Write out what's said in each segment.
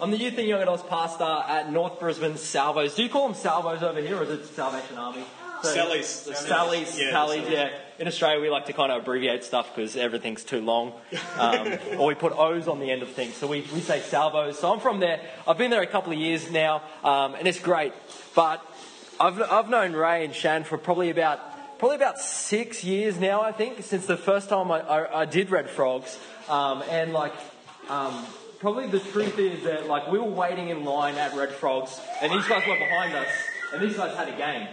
I'm the youth and young adults pastor at North Brisbane Salvos. Do you call them Salvos over here, or is it Salvation Army? So- Sally's. Sally's, Yeah, Sally's, Sally's. yeah. In Australia, we like to kind of abbreviate stuff because everything's too long. Um, or we put O's on the end of things. So we, we say salvos. So I'm from there. I've been there a couple of years now, um, and it's great. But I've, I've known Ray and Shan for probably about probably about six years now, I think, since the first time I, I, I did Red Frogs. Um, and like, um, probably the truth is that like we were waiting in line at Red Frogs, and these guys were behind us, and these guys had a game.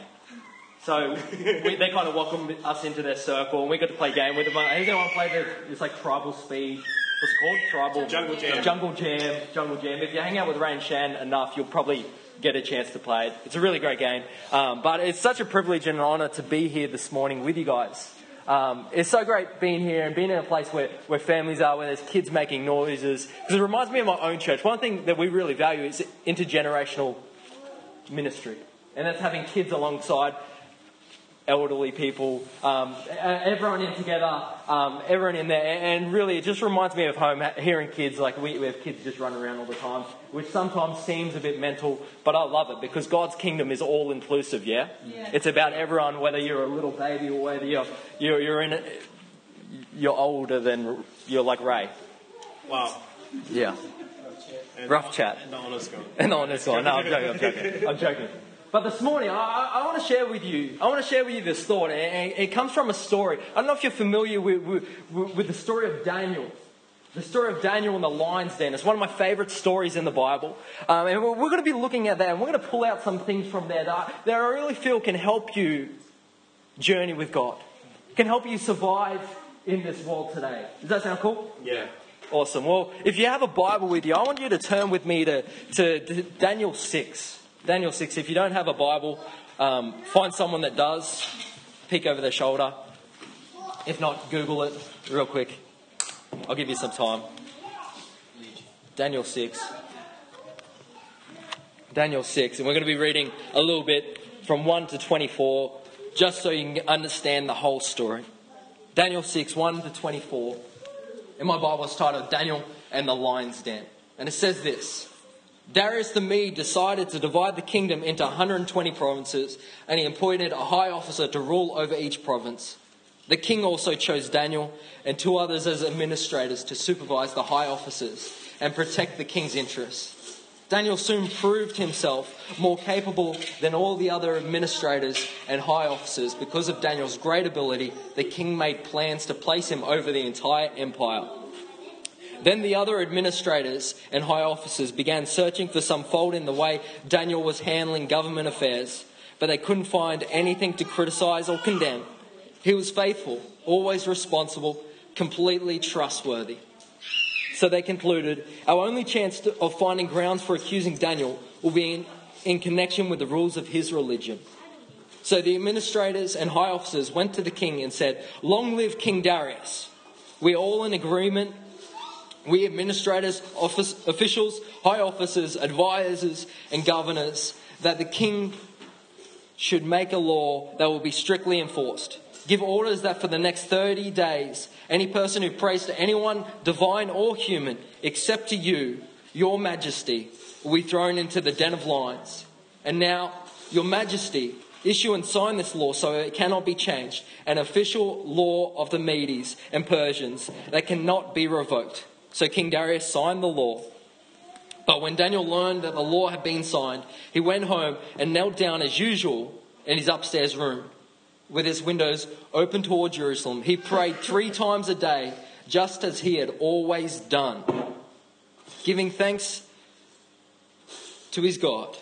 So we, they kind of welcomed us into their circle, and we got to play a game with them. Has anyone played the, it's like Tribal Speed? What's it called? Tribal Jungle Jam. Jungle Jam. Jungle Jam. If you hang out with Ray and Shan enough, you'll probably get a chance to play it. It's a really great game. Um, but it's such a privilege and an honour to be here this morning with you guys. Um, it's so great being here and being in a place where, where families are, where there's kids making noises. Because it reminds me of my own church. One thing that we really value is intergenerational ministry. And that's having kids alongside elderly people, um, everyone in together, um, everyone in there. And really, it just reminds me of home, hearing kids, like we, we have kids just running around all the time, which sometimes seems a bit mental, but I love it because God's kingdom is all inclusive, yeah? Yeah. It's about everyone, whether you're a little baby or whether you're, you're, you're in it, you're older than, you're like Ray. Wow. Yeah. And Rough chat. And the honest guy. And the honest one. No, I'm joking. I'm joking. I'm joking. But this morning, I, I, want to share with you. I want to share with you this thought, and and it comes from a story. I don't know if you're familiar with, with, with the story of Daniel. The story of Daniel in the lion's den. It's one of my favourite stories in the Bible. Um, and we're, we're going to be looking at that, and we're going to pull out some things from there that, that I really feel can help you journey with God, can help you survive in this world today. Does that sound cool? Yeah. Awesome. Well, if you have a Bible with you, I want you to turn with me to, to, to Daniel 6. Daniel 6. If you don't have a Bible, um, find someone that does. Peek over their shoulder. If not, Google it real quick. I'll give you some time. Daniel 6. Daniel 6. And we're going to be reading a little bit from 1 to 24, just so you can understand the whole story. Daniel 6, 1 to 24. In my Bible, it's titled Daniel and the Lion's Den. And it says this Darius the Mede decided to divide the kingdom into 120 provinces, and he appointed a high officer to rule over each province. The king also chose Daniel and two others as administrators to supervise the high officers and protect the king's interests. Daniel soon proved himself more capable than all the other administrators and high officers. Because of Daniel's great ability, the king made plans to place him over the entire empire. Then the other administrators and high officers began searching for some fault in the way Daniel was handling government affairs, but they couldn't find anything to criticize or condemn. He was faithful, always responsible, completely trustworthy. So they concluded our only chance of finding grounds for accusing Daniel will be in, in connection with the rules of his religion. So the administrators and high officers went to the king and said, Long live King Darius. We're all in agreement. We administrators, office, officials, high officers, advisors, and governors that the king should make a law that will be strictly enforced. Give orders that for the next 30 days, any person who prays to anyone, divine or human, except to you, your majesty, will be thrown into the den of lions. And now, your majesty, issue and sign this law so it cannot be changed, an official law of the Medes and Persians that cannot be revoked. So King Darius signed the law. But when Daniel learned that the law had been signed, he went home and knelt down as usual in his upstairs room with his windows open toward Jerusalem. He prayed three times a day, just as he had always done, giving thanks to his God.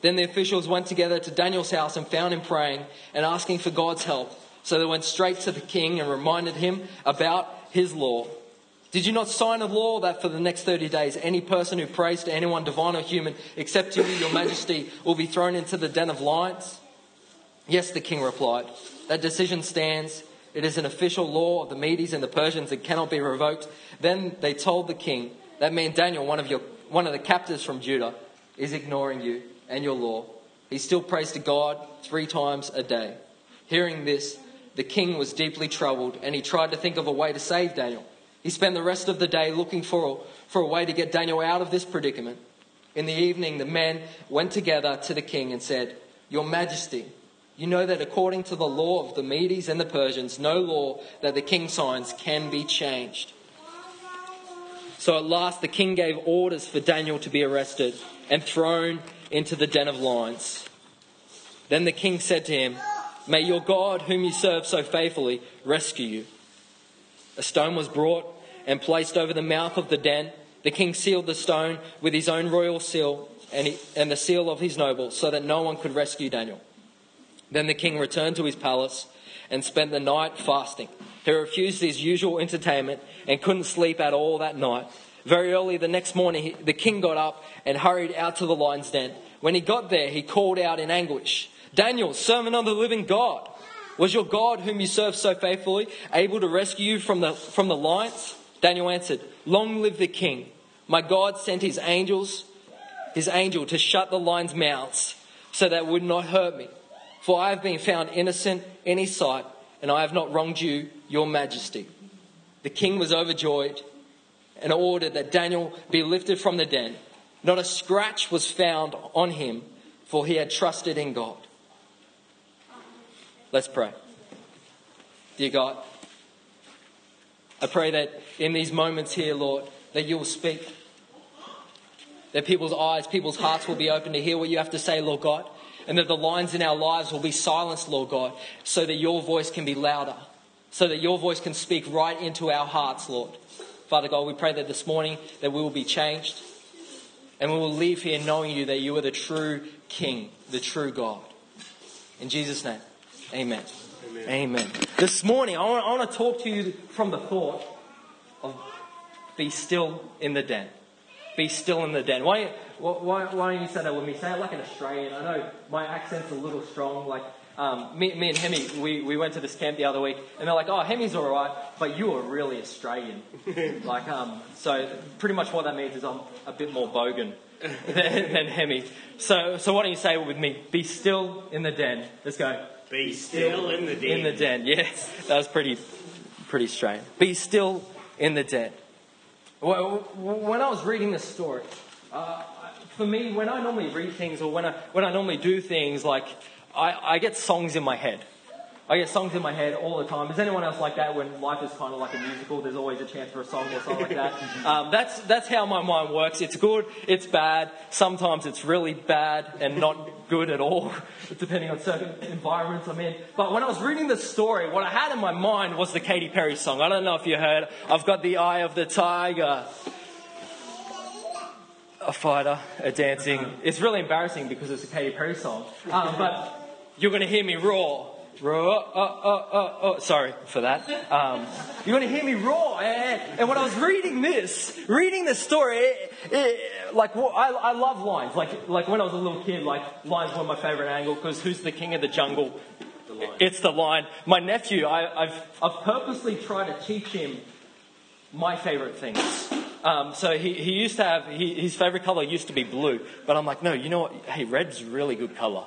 Then the officials went together to Daniel's house and found him praying and asking for God's help. So they went straight to the king and reminded him about his law. Did you not sign a law that for the next 30 days, any person who prays to anyone, divine or human, except to you, your majesty, will be thrown into the den of lions? Yes, the king replied. That decision stands. It is an official law of the Medes and the Persians and cannot be revoked. Then they told the king, that man Daniel, one of, your, one of the captives from Judah, is ignoring you and your law. He still prays to God three times a day. Hearing this, the king was deeply troubled and he tried to think of a way to save Daniel. He spent the rest of the day looking for, for a way to get Daniel out of this predicament. In the evening, the men went together to the king and said, Your Majesty, you know that according to the law of the Medes and the Persians, no law that the king signs can be changed. So at last the king gave orders for Daniel to be arrested and thrown into the den of lions. Then the king said to him, May your God, whom you serve so faithfully, rescue you. A stone was brought and placed over the mouth of the den. The king sealed the stone with his own royal seal and, he, and the seal of his nobles, so that no one could rescue Daniel. Then the king returned to his palace and spent the night fasting. He refused his usual entertainment and couldn't sleep at all that night. Very early the next morning, he, the king got up and hurried out to the lion's den. When he got there, he called out in anguish, Daniel, servant of the living God, was your God, whom you serve so faithfully, able to rescue you from the, from the lions? Daniel answered, Long live the king. My God sent his angels, his angel to shut the lions' mouths so that it would not hurt me. For I have been found innocent in his sight, and I have not wronged you, your majesty. The king was overjoyed and ordered that Daniel be lifted from the den. Not a scratch was found on him, for he had trusted in God. Let's pray. Dear God, I pray that in these moments here, Lord, that you will speak. That people's eyes, people's hearts will be open to hear what you have to say, Lord God. And that the lines in our lives will be silenced, Lord God, so that your voice can be louder. So that your voice can speak right into our hearts, Lord. Father God, we pray that this morning that we will be changed. And we will leave here knowing you that you are the true King, the true God. In Jesus' name, amen. Amen. amen. This morning, I want, I want to talk to you from the thought of be still in the den. Be still in the den. Why, why, why don't you say that with me? Say it like an Australian. I know my accent's a little strong. Like um, me, me, and Hemi, we, we went to this camp the other week, and they're like, "Oh, Hemi's all right, but you are really Australian." like, um, so pretty much what that means is I'm a bit more bogan than, than Hemi. So, so why don't you say it with me? Be still in the den. Let's go. Be still in the den. In the den. Yes, that was pretty, pretty strange. Be still in the den. Well, when I was reading this story, uh, for me, when I normally read things or when I, when I normally do things, like I, I get songs in my head. I get songs in my head all the time. Is anyone else like that when life is kind of like a musical? There's always a chance for a song or something like that. Um, that's, that's how my mind works. It's good, it's bad. Sometimes it's really bad and not good at all, depending on certain environments I'm in. But when I was reading the story, what I had in my mind was the Katy Perry song. I don't know if you heard. I've got the eye of the tiger. A fighter, a dancing. It's really embarrassing because it's a Katy Perry song. Um, but you're going to hear me roar roar, uh, uh, uh, uh, sorry for that. Um, you're going to hear me roar. And, and, when I was reading this, reading this story, it, it, like I, I love lions. Like, like when I was a little kid, like lions were my favorite angle because who's the king of the jungle? The it's the lion. My nephew, I, have I've purposely tried to teach him my favorite things. Um, so he, he used to have, he, his favorite color used to be blue. But I'm like, no, you know what? Hey, red's really good color.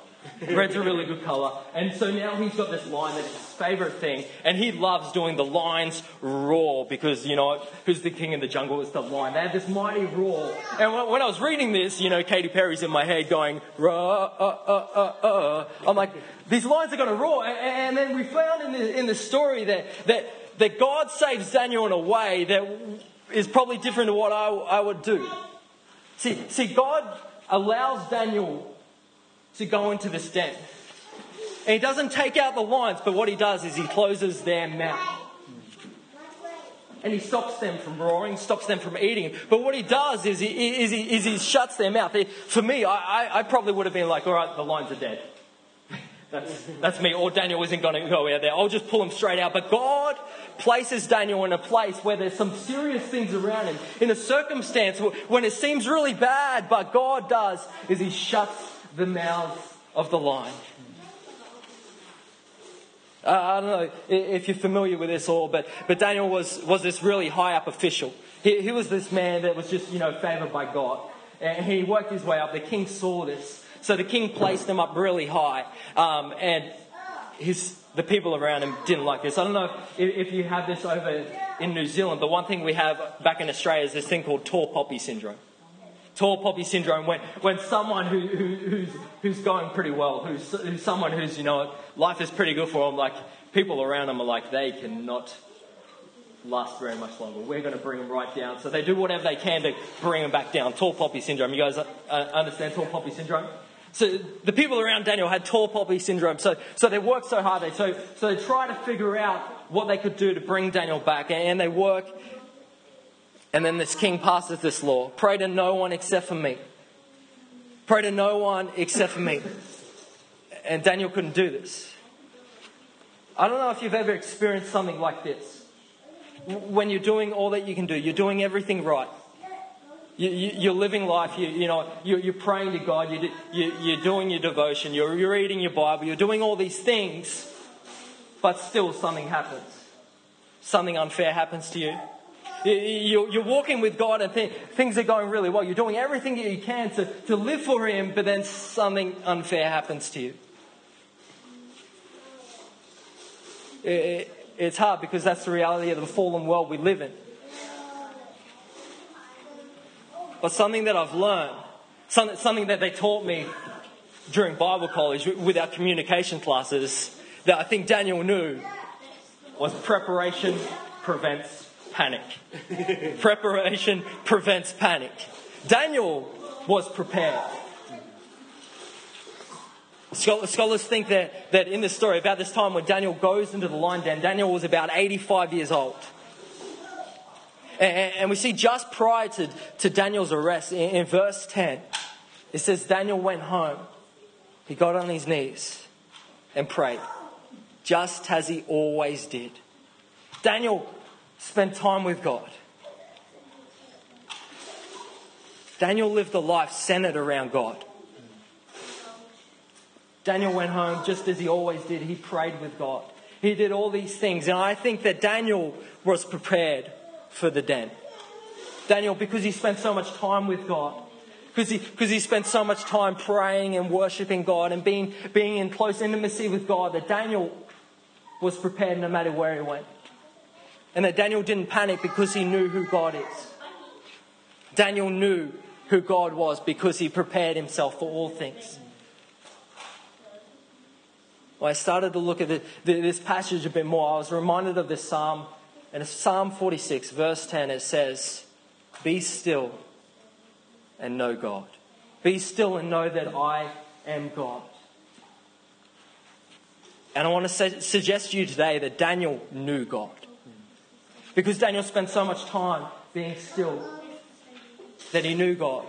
Red's a really good colour. And so now he's got this line that is his favourite thing. And he loves doing the lion's roar because, you know, who's the king in the jungle? It's the lion. They have this mighty roar. And when I was reading this, you know, Katy Perry's in my head going, roar, uh, uh, uh, uh. I'm like, these lions are going to roar. And then we found in the, in the story that, that, that God saves Daniel in a way that is probably different to what I, I would do. See, see, God allows Daniel to go into this den. And he doesn't take out the lions, but what he does is he closes their mouth. And he stops them from roaring, stops them from eating. But what he does is he, is he, is he shuts their mouth. For me, I, I, I probably would have been like, all right, the lions are dead. That's, that's me. Or Daniel isn't going to go out there. I'll just pull him straight out. But God places Daniel in a place where there's some serious things around him. In a circumstance when it seems really bad, but God does is he shuts the mouth of the lion. Uh, I don't know if you're familiar with this all, but, but Daniel was, was this really high up official. He, he was this man that was just, you know, favored by God. And he worked his way up. The king saw this. So the king placed him up really high. Um, and his, the people around him didn't like this. I don't know if, if you have this over in New Zealand, but one thing we have back in Australia is this thing called tall poppy syndrome. Tall poppy syndrome when, when someone who, who, who's, who's going pretty well, who's, who's someone who's, you know, life is pretty good for them, like people around them are like, they cannot last very much longer. We're going to bring them right down. So they do whatever they can to bring them back down. Tall poppy syndrome. You guys uh, understand tall poppy syndrome? So the people around Daniel had tall poppy syndrome. So, so they worked so hard. They, so, so they try to figure out what they could do to bring Daniel back. And they work and then this king passes this law pray to no one except for me. Pray to no one except for me. And Daniel couldn't do this. I don't know if you've ever experienced something like this. When you're doing all that you can do, you're doing everything right. You, are living life, you, you know, you're, you're, praying to God, you, you, are doing your devotion, you're, you're reading your Bible, you're doing all these things, but still something happens. Something unfair happens to you. You're walking with God and things are going really well. You're doing everything that you can to, to live for Him, but then something unfair happens to you. It's hard because that's the reality of the fallen world we live in. But something that I've learned, something that they taught me during Bible college with our communication classes, that I think Daniel knew was preparation prevents panic. Preparation prevents panic. Daniel was prepared. Scholars think that, that in this story, about this time when Daniel goes into the lion den, Daniel was about 85 years old. And, and we see just prior to, to Daniel's arrest, in, in verse 10, it says Daniel went home. He got on his knees and prayed, just as he always did. Daniel spent time with God. Daniel lived a life centered around God. Daniel went home just as he always did. He prayed with God. He did all these things. And I think that Daniel was prepared for the den. Daniel, because he spent so much time with God, because he, because he spent so much time praying and worshiping God and being, being in close intimacy with God, that Daniel was prepared no matter where he went. And that Daniel didn't panic because he knew who God is. Daniel knew who God was because he prepared himself for all things. Well, I started to look at the, the, this passage a bit more, I was reminded of this psalm. And it's Psalm 46, verse 10, it says, Be still and know God. Be still and know that I am God. And I want to say, suggest to you today that Daniel knew God. Because Daniel spent so much time being still that he knew God.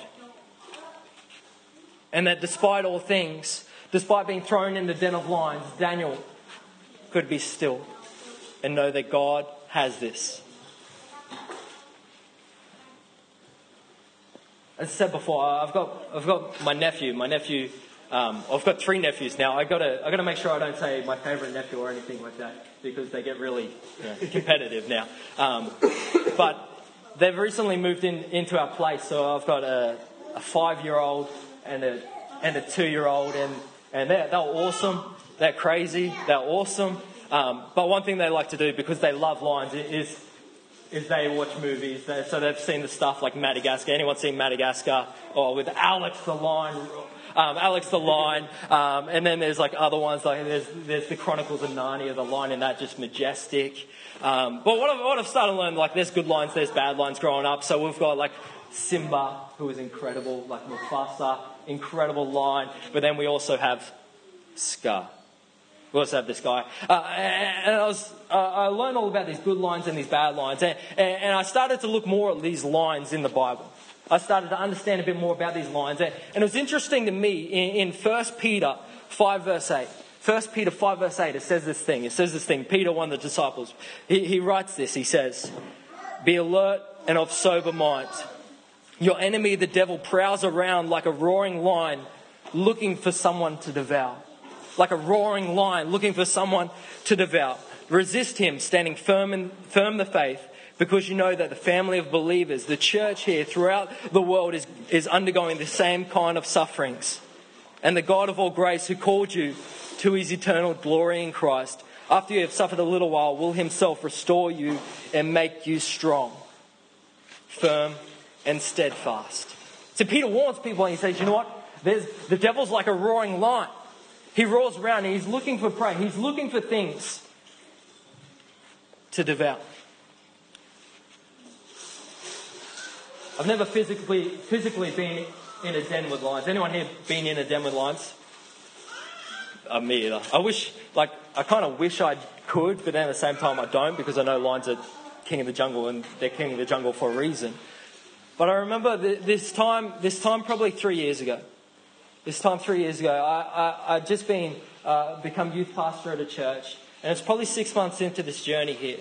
And that despite all things, despite being thrown in the den of lions, Daniel could be still and know that God has this. As I said before, I've got, I've got my nephew. My nephew um, I've got three nephews now. I gotta, I gotta make sure I don't say my favourite nephew or anything like that because they get really you know, competitive now. Um, but they've recently moved in into our place, so I've got a, a five-year-old and a and a two-year-old, and and they're they're awesome. They're crazy. They're awesome. Um, but one thing they like to do because they love lions is is they watch movies. So they've seen the stuff like Madagascar. Anyone seen Madagascar? Or with Alex the lion um, Alex the Lion, um, and then there's like other ones like there's there's the Chronicles of Narnia, the lion in that just majestic. Um, but what I've, what I've started to learn, like there's good lines, there's bad lines growing up. So we've got like Simba, who is incredible, like Mufasa, incredible line. But then we also have Scar. We also have this guy. Uh, and I, was, uh, I learned all about these good lines and these bad lines. And, and I started to look more at these lines in the Bible. I started to understand a bit more about these lines. And and it was interesting to me in, in 1 Peter 5, verse 8. 1 Peter 5, verse 8, it says this thing. It says this thing. Peter, one of the disciples, he, he writes this. He says, Be alert and of sober mind. Your enemy, the devil, prowls around like a roaring lion looking for someone to devour. Like a roaring lion looking for someone to devour. Resist him, standing firm in firm the faith because you know that the family of believers, the church here throughout the world, is, is undergoing the same kind of sufferings. And the God of all grace, who called you to his eternal glory in Christ, after you have suffered a little while, will himself restore you and make you strong, firm, and steadfast. So Peter warns people and he says, you know what? There's, the devil's like a roaring lion. He roars around and he's looking for prey. He's looking for things to devour. I've never physically, physically been in a den with lions. Anyone here been in a den with lions? Uh, me either. I wish, like, I kind of wish I could, but then at the same time I don't because I know lions are king of the jungle and they're king of the jungle for a reason. But I remember this time, this time probably three years ago. This time three years ago, I, I, would just been, uh, become youth pastor at a church. And it's probably six months into this journey here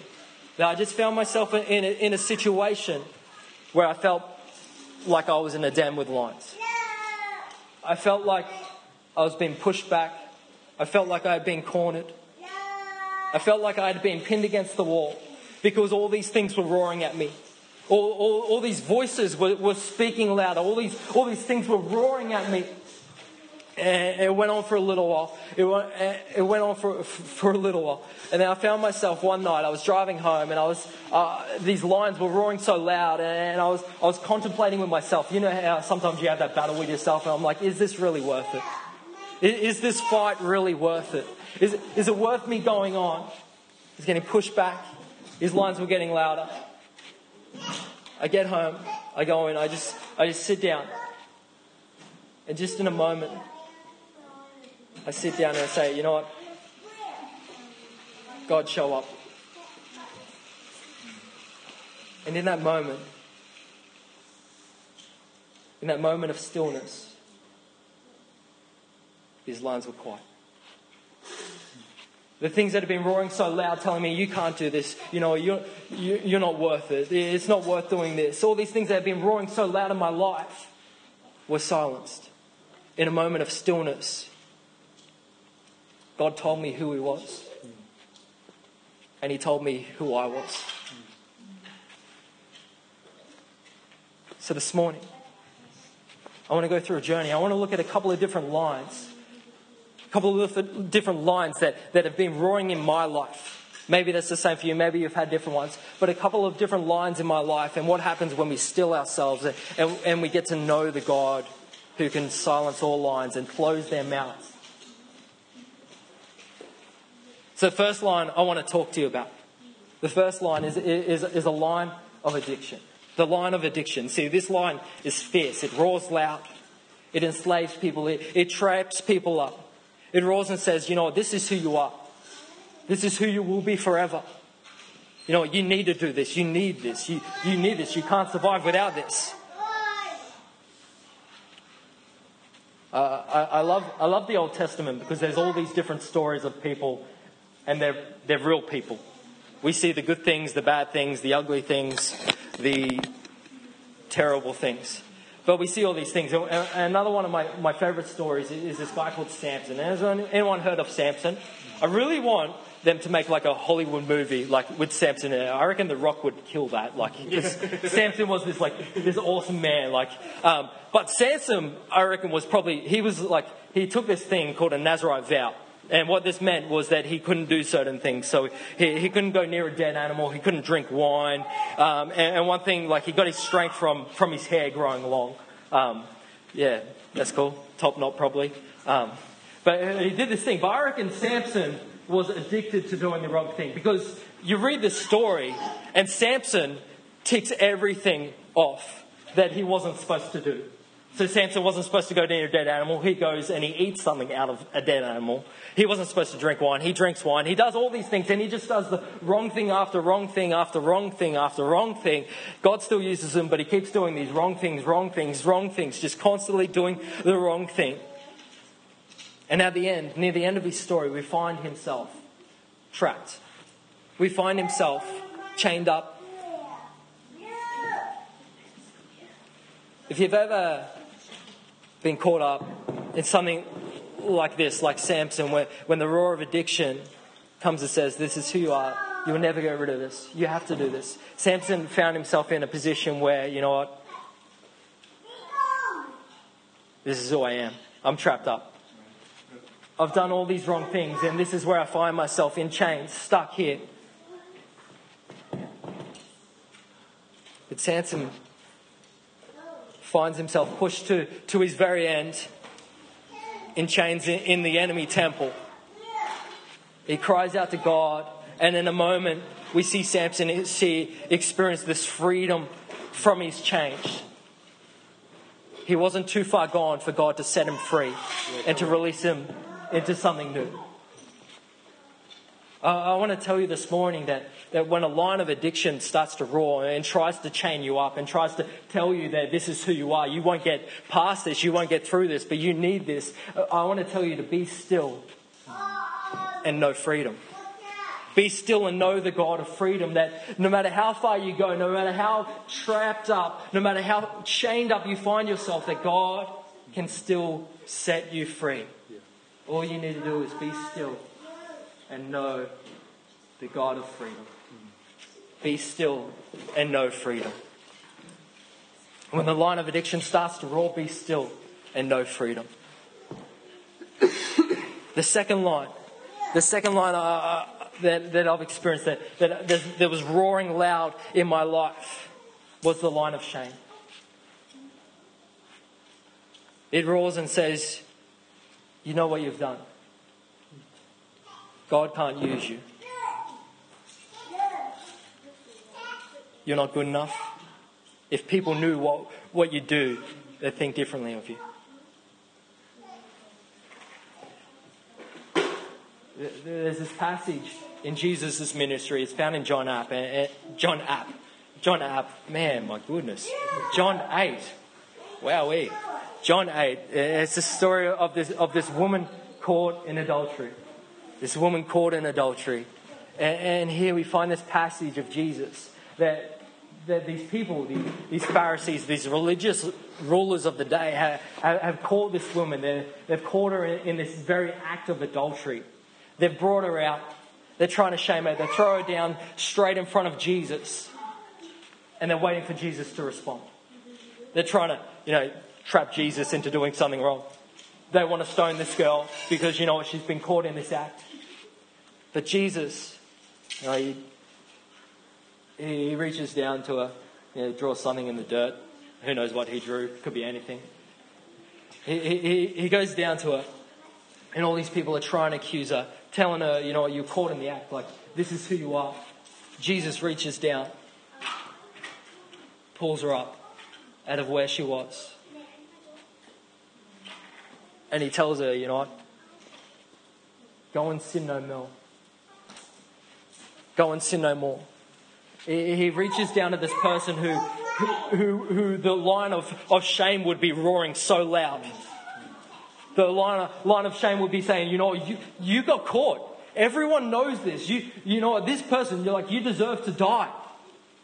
that I just found myself in a, in a situation where I felt like I was in a den with lions. I felt like I was being pushed back. I felt like I had been cornered. I felt like I had been pinned against the wall because all these things were roaring at me. All, all, all these voices were, were speaking louder. All these, all these things were roaring at me. And it went on for a little while. It went, it went on for, for a little while. And then I found myself one night, I was driving home and I was, uh, these lions were roaring so loud and I was, I was contemplating with myself. You know how sometimes you have that battle with yourself and I'm like, is this really worth it? Is, is this fight really worth it? Is, is it worth me going on? He's getting pushed back. His lines were getting louder. I get home, I go in, I just, I just sit down. And just in a moment, I sit down and I say, you know what? God, show up. And in that moment, in that moment of stillness, these lines were quiet. The things that have been roaring so loud, telling me, you can't do this, you know, you're, you're not worth it, it's not worth doing this. All these things that have been roaring so loud in my life were silenced in a moment of stillness. God told me who He was, and He told me who I was. So this morning, I want to go through a journey. I want to look at a couple of different lines a couple of different lines that, that have been roaring in my life. Maybe that's the same for you. Maybe you've had different ones. But a couple of different lines in my life and what happens when we still ourselves and, and, and we get to know the God who can silence all lines and close their mouths. So, first line I want to talk to you about. The first line is, is, is a line of addiction. The line of addiction. See, this line is fierce. It roars loud. It enslaves people. It, it traps people up. It roars and says, you know, this is who you are. This is who you will be forever. You know, you need to do this. You need this. You, you need this. You can't survive without this. Uh, I, I, love, I love the Old Testament because there's all these different stories of people, and they're, they're real people. We see the good things, the bad things, the ugly things, the terrible things. But we see all these things. Another one of my, my favorite stories is this guy called Samson. Has anyone heard of Samson? I really want them to make like a Hollywood movie like with Samson in it. I reckon The Rock would kill that. Like, because Samson was this like this awesome man. Like, um, but Samson, I reckon, was probably he was like he took this thing called a Nazarite vow. And what this meant was that he couldn't do certain things. So he, he couldn't go near a dead animal. He couldn't drink wine. Um, and, and, one thing, like he got his strength from, from his hair growing long. Um, yeah, that's cool. Top knot probably. Um, but he did this thing. But I reckon Samson was addicted to doing the wrong thing because you read this story and Samson ticks everything off that he wasn't supposed to do. So Samson wasn't supposed to go near a dead animal. He goes and he eats something out of a dead animal. He wasn't supposed to drink wine. He drinks wine. He does all these things and he just does the wrong thing after wrong thing after wrong thing after wrong thing. God still uses him, but he keeps doing these wrong things, wrong things, wrong things, just constantly doing the wrong thing. And at the end, near the end of his story, we find himself trapped. We find himself chained up. If you've ever been caught up in something like this, like Samson, where, when the roar of addiction comes and says, This is who you are, you will never get rid of this. You have to do this. Samson found himself in a position where, you know what? This is who I am. I'm trapped up. I've done all these wrong things, and this is where I find myself in chains, stuck here. But Samson finds himself pushed to, to his very end in chains in, in the enemy temple. He cries out to God, and in a moment, we see Samson see, experience this freedom from his chains. He wasn't too far gone for God to set him free and to release him into something new. I want to tell you this morning that, that when a line of addiction starts to roar and tries to chain you up and tries to tell you that this is who you are, you won't get past this, you won't get through this, but you need this. Uh, I want to tell you to be still and know freedom. Be still and know the God of freedom that no matter how far you go, no matter how trapped up, no matter how chained up you find yourself, that God can still set you free. All you need to do is be still and know the God of freedom. Be still and know freedom. When the line of addiction starts to roar, be still and know freedom. the second line, the second line uh, uh, that, that I've experienced that, that, that, that was roaring loud in my life was the line of shame. It roars and says, You know what you've done. God can't use you. You're not good enough. If people knew what, what you do, they'd think differently of you. There's this passage in Jesus' ministry. It's found in John App. Eh, eh, John App. John App. Man, my goodness. John 8. Wowee. John 8. Eh, it's the story of this, of this woman caught in adultery this woman caught in adultery. And, and here we find this passage of Jesus that, that these people, these, these Pharisees, these religious rulers of the day, have, have caught this woman. they have caught her in, in this very act of adultery. They've brought her out. They're trying to shame her. They throw her down straight in front of Jesus. And they're waiting for Jesus to respond. They're trying to, you know, trap Jesus into doing something wrong. They want to stone this girl because, you know what, she's been caught in this act. But Jesus, you know, he, he reaches down to her, you know, draws something in the dirt. Who knows what he drew? Could be anything. He, he, he goes down to her, and all these people are trying to accuse her, telling her, you know, you're caught in the act, like, this is who you are. Jesus reaches down, pulls her up out of where she was. And he tells her, you know what? Go and sin no more. Go and sin no more. He reaches down to this person who, who, who the line of, of shame would be roaring so loud. The line of, line of shame would be saying, you know, you, you got caught. Everyone knows this. You, you know, this person, you're like, you deserve to die.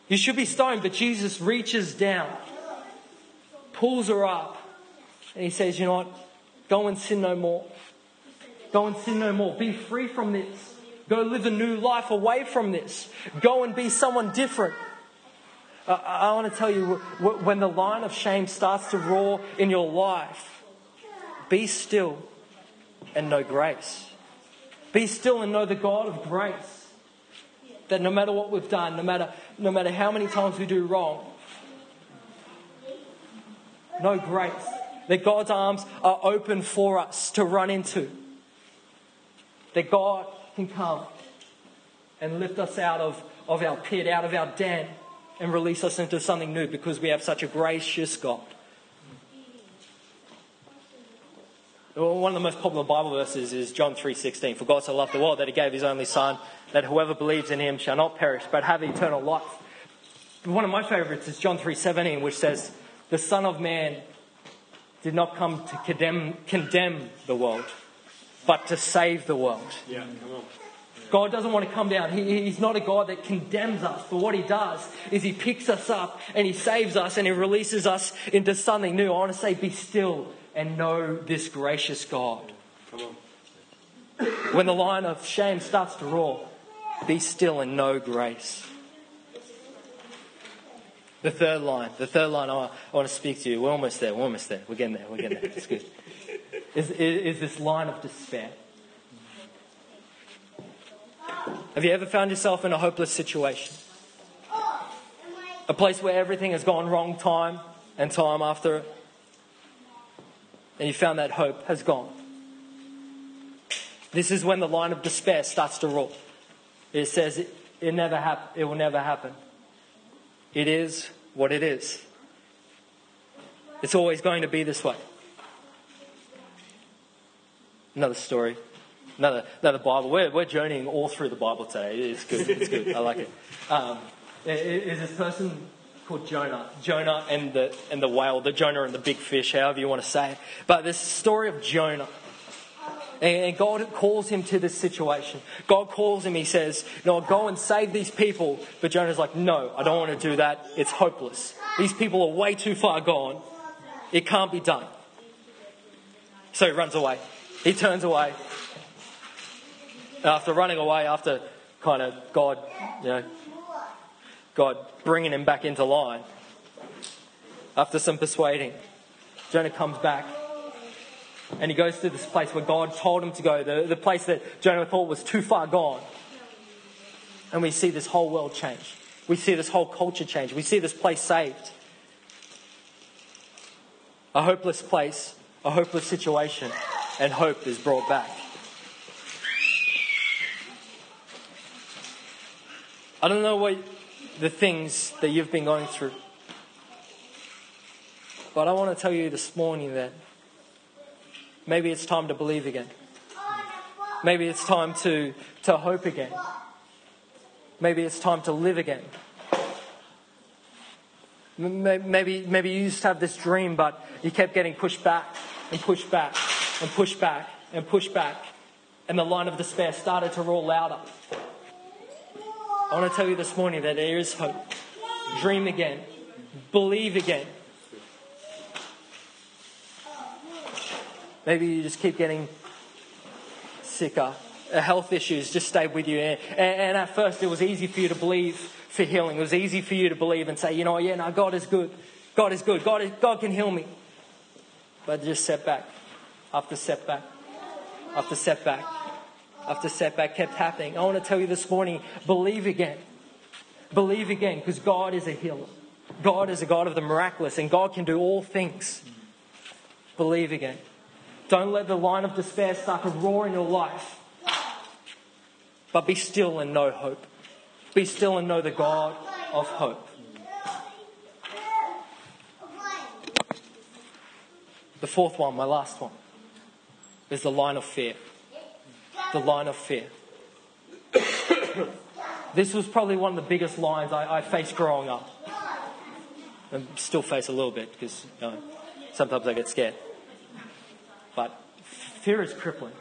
You should be stoned. But Jesus reaches down, pulls her up, and he says, you know what? Go and sin no more. Go and sin no more. Be free from this. Go live a new life away from this. Go and be someone different. I, I want to tell you when the line of shame starts to roar in your life, be still and know grace. Be still and know the God of grace. That no matter what we've done, no matter, no matter how many times we do wrong, no grace. That God's arms are open for us to run into. That God can come and lift us out of, of our pit, out of our den, and release us into something new because we have such a gracious God. One of the most popular Bible verses is John 3:16. For God so loved the world that he gave his only son that whoever believes in him shall not perish but have eternal life. One of my favorites is John 3:17 which says the son of man did not come to condemn, condemn the world but to save the world. Yeah, come on. God doesn't want to come down. He, he's not a God that condemns us. But what He does is He picks us up and He saves us and He releases us into something new. I want to say, be still and know this gracious God. Come on. When the line of shame starts to roar, be still and know grace. The third line, the third line I, I want to speak to you. We're almost there. We're almost there. We're getting there. We're getting there. It's good is, is, is this line of despair. Have you ever found yourself in a hopeless situation? A place where everything has gone wrong time, and time after it, and you found that hope has gone. This is when the line of despair starts to roll. It says it, it never hap- it will never happen. It is what it is. It's always going to be this way. Another story, another, another Bible. We're, we're journeying all through the Bible today. It's good. It's good. I like it. Um, is this person called Jonah. Jonah and the, and the whale, the Jonah and the big fish, however you want to say it. But this story of Jonah. And God calls him to this situation. God calls him, he says, No, go and save these people. But Jonah's like, No, I don't want to do that. It's hopeless. These people are way too far gone. It can't be done. So he runs away. He turns away. After running away, after kind of God, you know, God bringing him back into line, after some persuading, Jonah comes back and he goes to this place where God told him to go, the, the place that Jonah thought was too far gone. And we see this whole world change. We see this whole culture change. We see this place saved. A hopeless place, a hopeless situation, and hope is brought back. I don't know what the things that you've been going through. But I want to tell you this morning that maybe it's time to believe again. Maybe it's time to, to hope again. Maybe it's time to live again. Maybe, maybe you used to have this dream, but you kept getting pushed back and pushed back and pushed back and pushed back. And the line of despair started to roar louder. I want to tell you this morning that there is hope. Dream again. Believe again. Maybe you just keep getting sicker. Health issues just stay with you. And, and at first, it was easy for you to believe for healing. It was easy for you to believe and say, you know, yeah, no, God is good. God is good. God, is, God can heal me. But just setback after setback after setback after setback kept happening. I want to tell you this morning believe again. Believe again because God is a healer. God is a God of the miraculous and God can do all things. Believe again. Don't let the line of despair start to roar in your life. But be still and know hope. Be still and know the God of hope. The fourth one, my last one, is the line of fear. The line of fear. this was probably one of the biggest lines I, I faced growing up. And still face a little bit because you know, sometimes I get scared. But fear is crippling,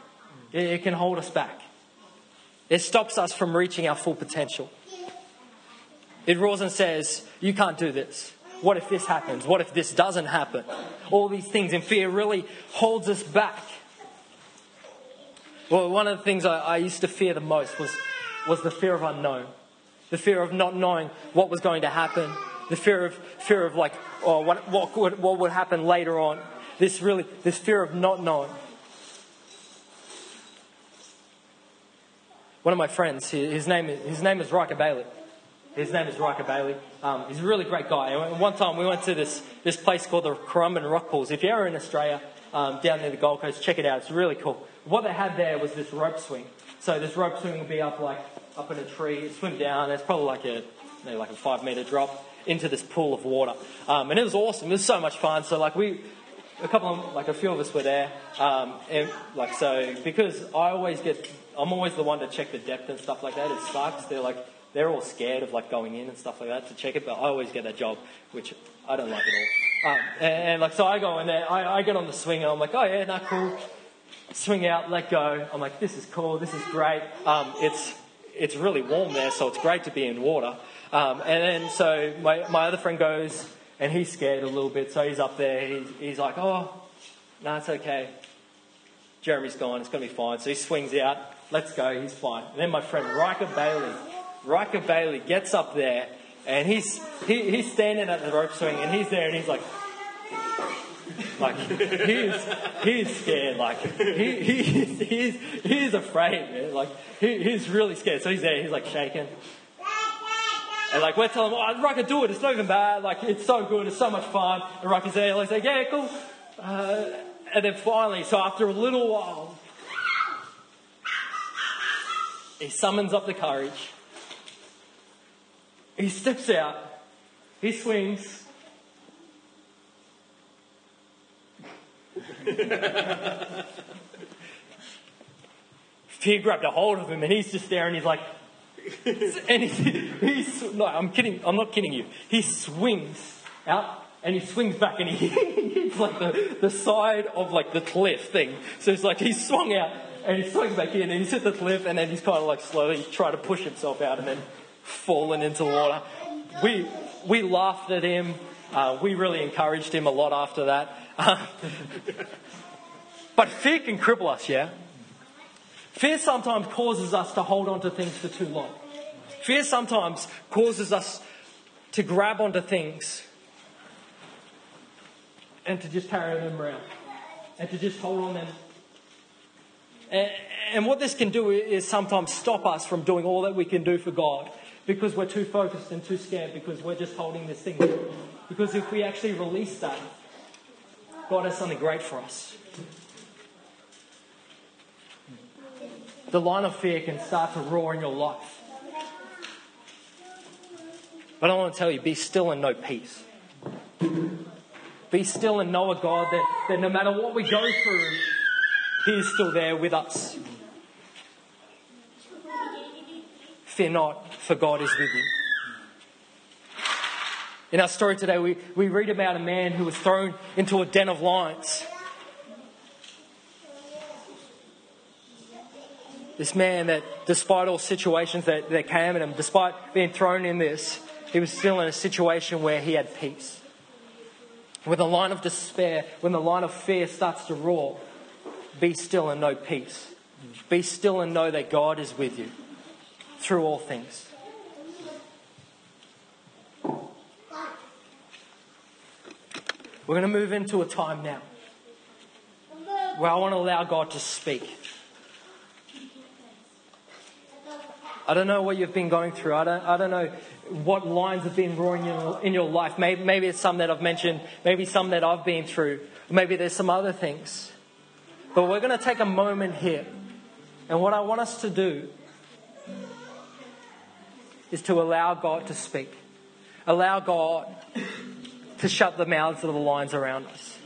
it, it can hold us back. It stops us from reaching our full potential. It roars and says, You can't do this. What if this happens? What if this doesn't happen? All these things, and fear really holds us back. Well, one of the things I, I used to fear the most was, was the fear of unknown, the fear of not knowing what was going to happen, the fear of fear of like, oh, what, what, would, what would happen later on. This really, this fear of not knowing. One of my friends, his name, his name is Riker Bailey. His name is Riker Bailey. Um, he's a really great guy. And one time we went to this, this place called the Currumbin Rock Pools. If you're ever in Australia, um, down near the Gold Coast, check it out. It's really cool. What they had there was this rope swing. So this rope swing would be up like up in a tree, it swim down. It's probably like a maybe like a five meter drop into this pool of water. Um, and it was awesome. It was so much fun. So like we, a couple of like a few of us were there. Um, and like so because I always get I'm always the one to check the depth and stuff like that. It sucks. They're like, they're all scared of like going in and stuff like that to check it, but I always get that job, which I don't like at all. Um, and, and, like, so I go in there, I, I get on the swing and I'm like, oh yeah, not cool. Swing out, let go. I'm like, this is cool, this is great. Um, it's, it's really warm there, so it's great to be in water. Um, and then so my, my other friend goes and he's scared a little bit, so he's up there. He's, he's like, oh, no, it's okay. Jeremy's gone, it's going to be fine. So he swings out, let's go, he's fine. And then my friend Riker Bailey, Riker Bailey gets up there and he's, he, he's standing at the rope swing and he's there and he's like, like he's he's scared like he, he he's, he's he's afraid man like he, he's really scared so he's there he's like shaking And like we're telling him, oh, Rucker, do it. It's not even bad. Like it's so good. It's so much fun. And Rucker's there. He's like, yeah, cool. Uh, and then finally, so after a little while, he summons up the courage. He steps out. He swings. Fear grabbed a hold of him and he's just there and he's like, and he, he's, no, I'm kidding, I'm not kidding you. He swings out and he swings back and he hits like the, the side of like the cliff thing. So it's like he swung out and he swings back in and he's hit the cliff and then he's kind of like slowly trying to push himself out and then fallen into the water. We, we laughed at him. Uh, we really encouraged him a lot after that. but fear can cripple us, yeah? Fear sometimes causes us to hold on to things for too long. Fear sometimes causes us to grab onto things and to just carry them around and to just hold on them. And, what this can do is sometimes stop us from doing all that we can do for God because we're too focused and too scared because we're just holding this thing. Because if we actually release that, God has something great for us. the line of fear can start to roar in your life. But I want to tell you be still and know peace. Be still and know a God that, that no matter what we go through, He is still there with us. Fear not, for God is with you. In our story today, we, we read about a man who was thrown into a den of lions. This man that, despite all situations that, that came at him, despite being thrown in this, he was still in a situation where he had peace. When the line of despair, when the line of fear starts to roar, be still and know peace. Be still and know that God is with you through all things. We're going to move into a time now where I want to allow God to speak. I don't know what you've been going through. I don't, I don't know what lines have been roaring in, in your life. Maybe, maybe it's some that I've mentioned, maybe some that I've been through, maybe there's some other things. But we're going to take a moment here. And what I want us to do is to allow God to speak, allow God to shut the mouths of the lions around us.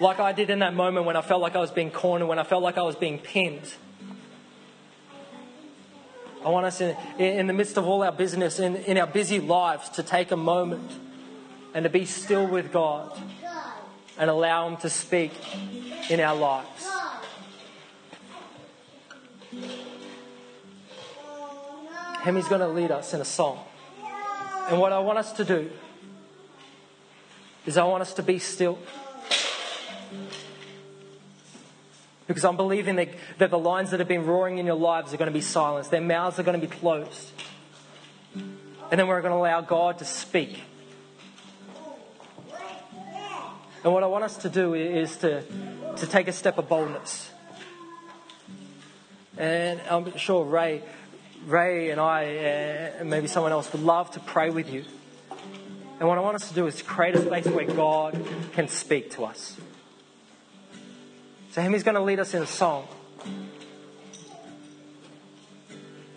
Like I did in that moment when I felt like I was being cornered, when I felt like I was being pinned. I want us in, in the midst of all our business, in, in our busy lives, to take a moment and to be still with God and allow Him to speak in our lives. Hemi's going to lead us in a song. And what I want us to do is I want us to be still. Because I'm believing that, that the lines that have been roaring in your lives are going to be silenced, their mouths are going to be closed. And then we're going to allow God to speak. And what I want us to do is to, to take a step of boldness. And I'm sure Ray, Ray and I, uh, and maybe someone else, would love to pray with you. And what I want us to do is create a space where God can speak to us. So Hemi's going to lead us in a song.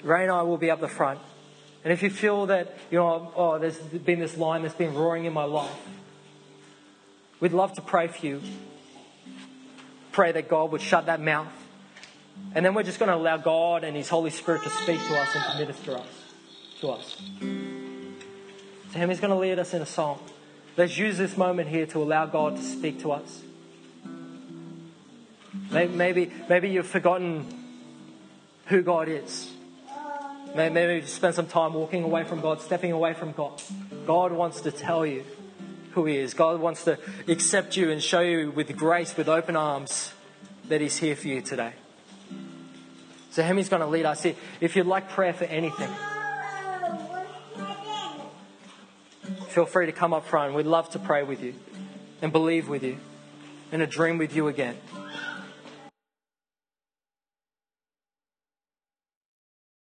Ray and I will be up the front. And if you feel that, you know, oh, there's been this line that's been roaring in my life, we'd love to pray for you. Pray that God would shut that mouth. And then we're just going to allow God and His Holy Spirit to speak to us and to minister us, to us. So Hemi's going to lead us in a song. Let's use this moment here to allow God to speak to us. Maybe, maybe you've forgotten who God is. Maybe you spend some time walking away from God, stepping away from God. God wants to tell you who He is. God wants to accept you and show you with grace, with open arms, that He's here for you today. So Hemi's going to lead us. If you'd like prayer for anything, feel free to come up front. We'd love to pray with you and believe with you and to dream with you again.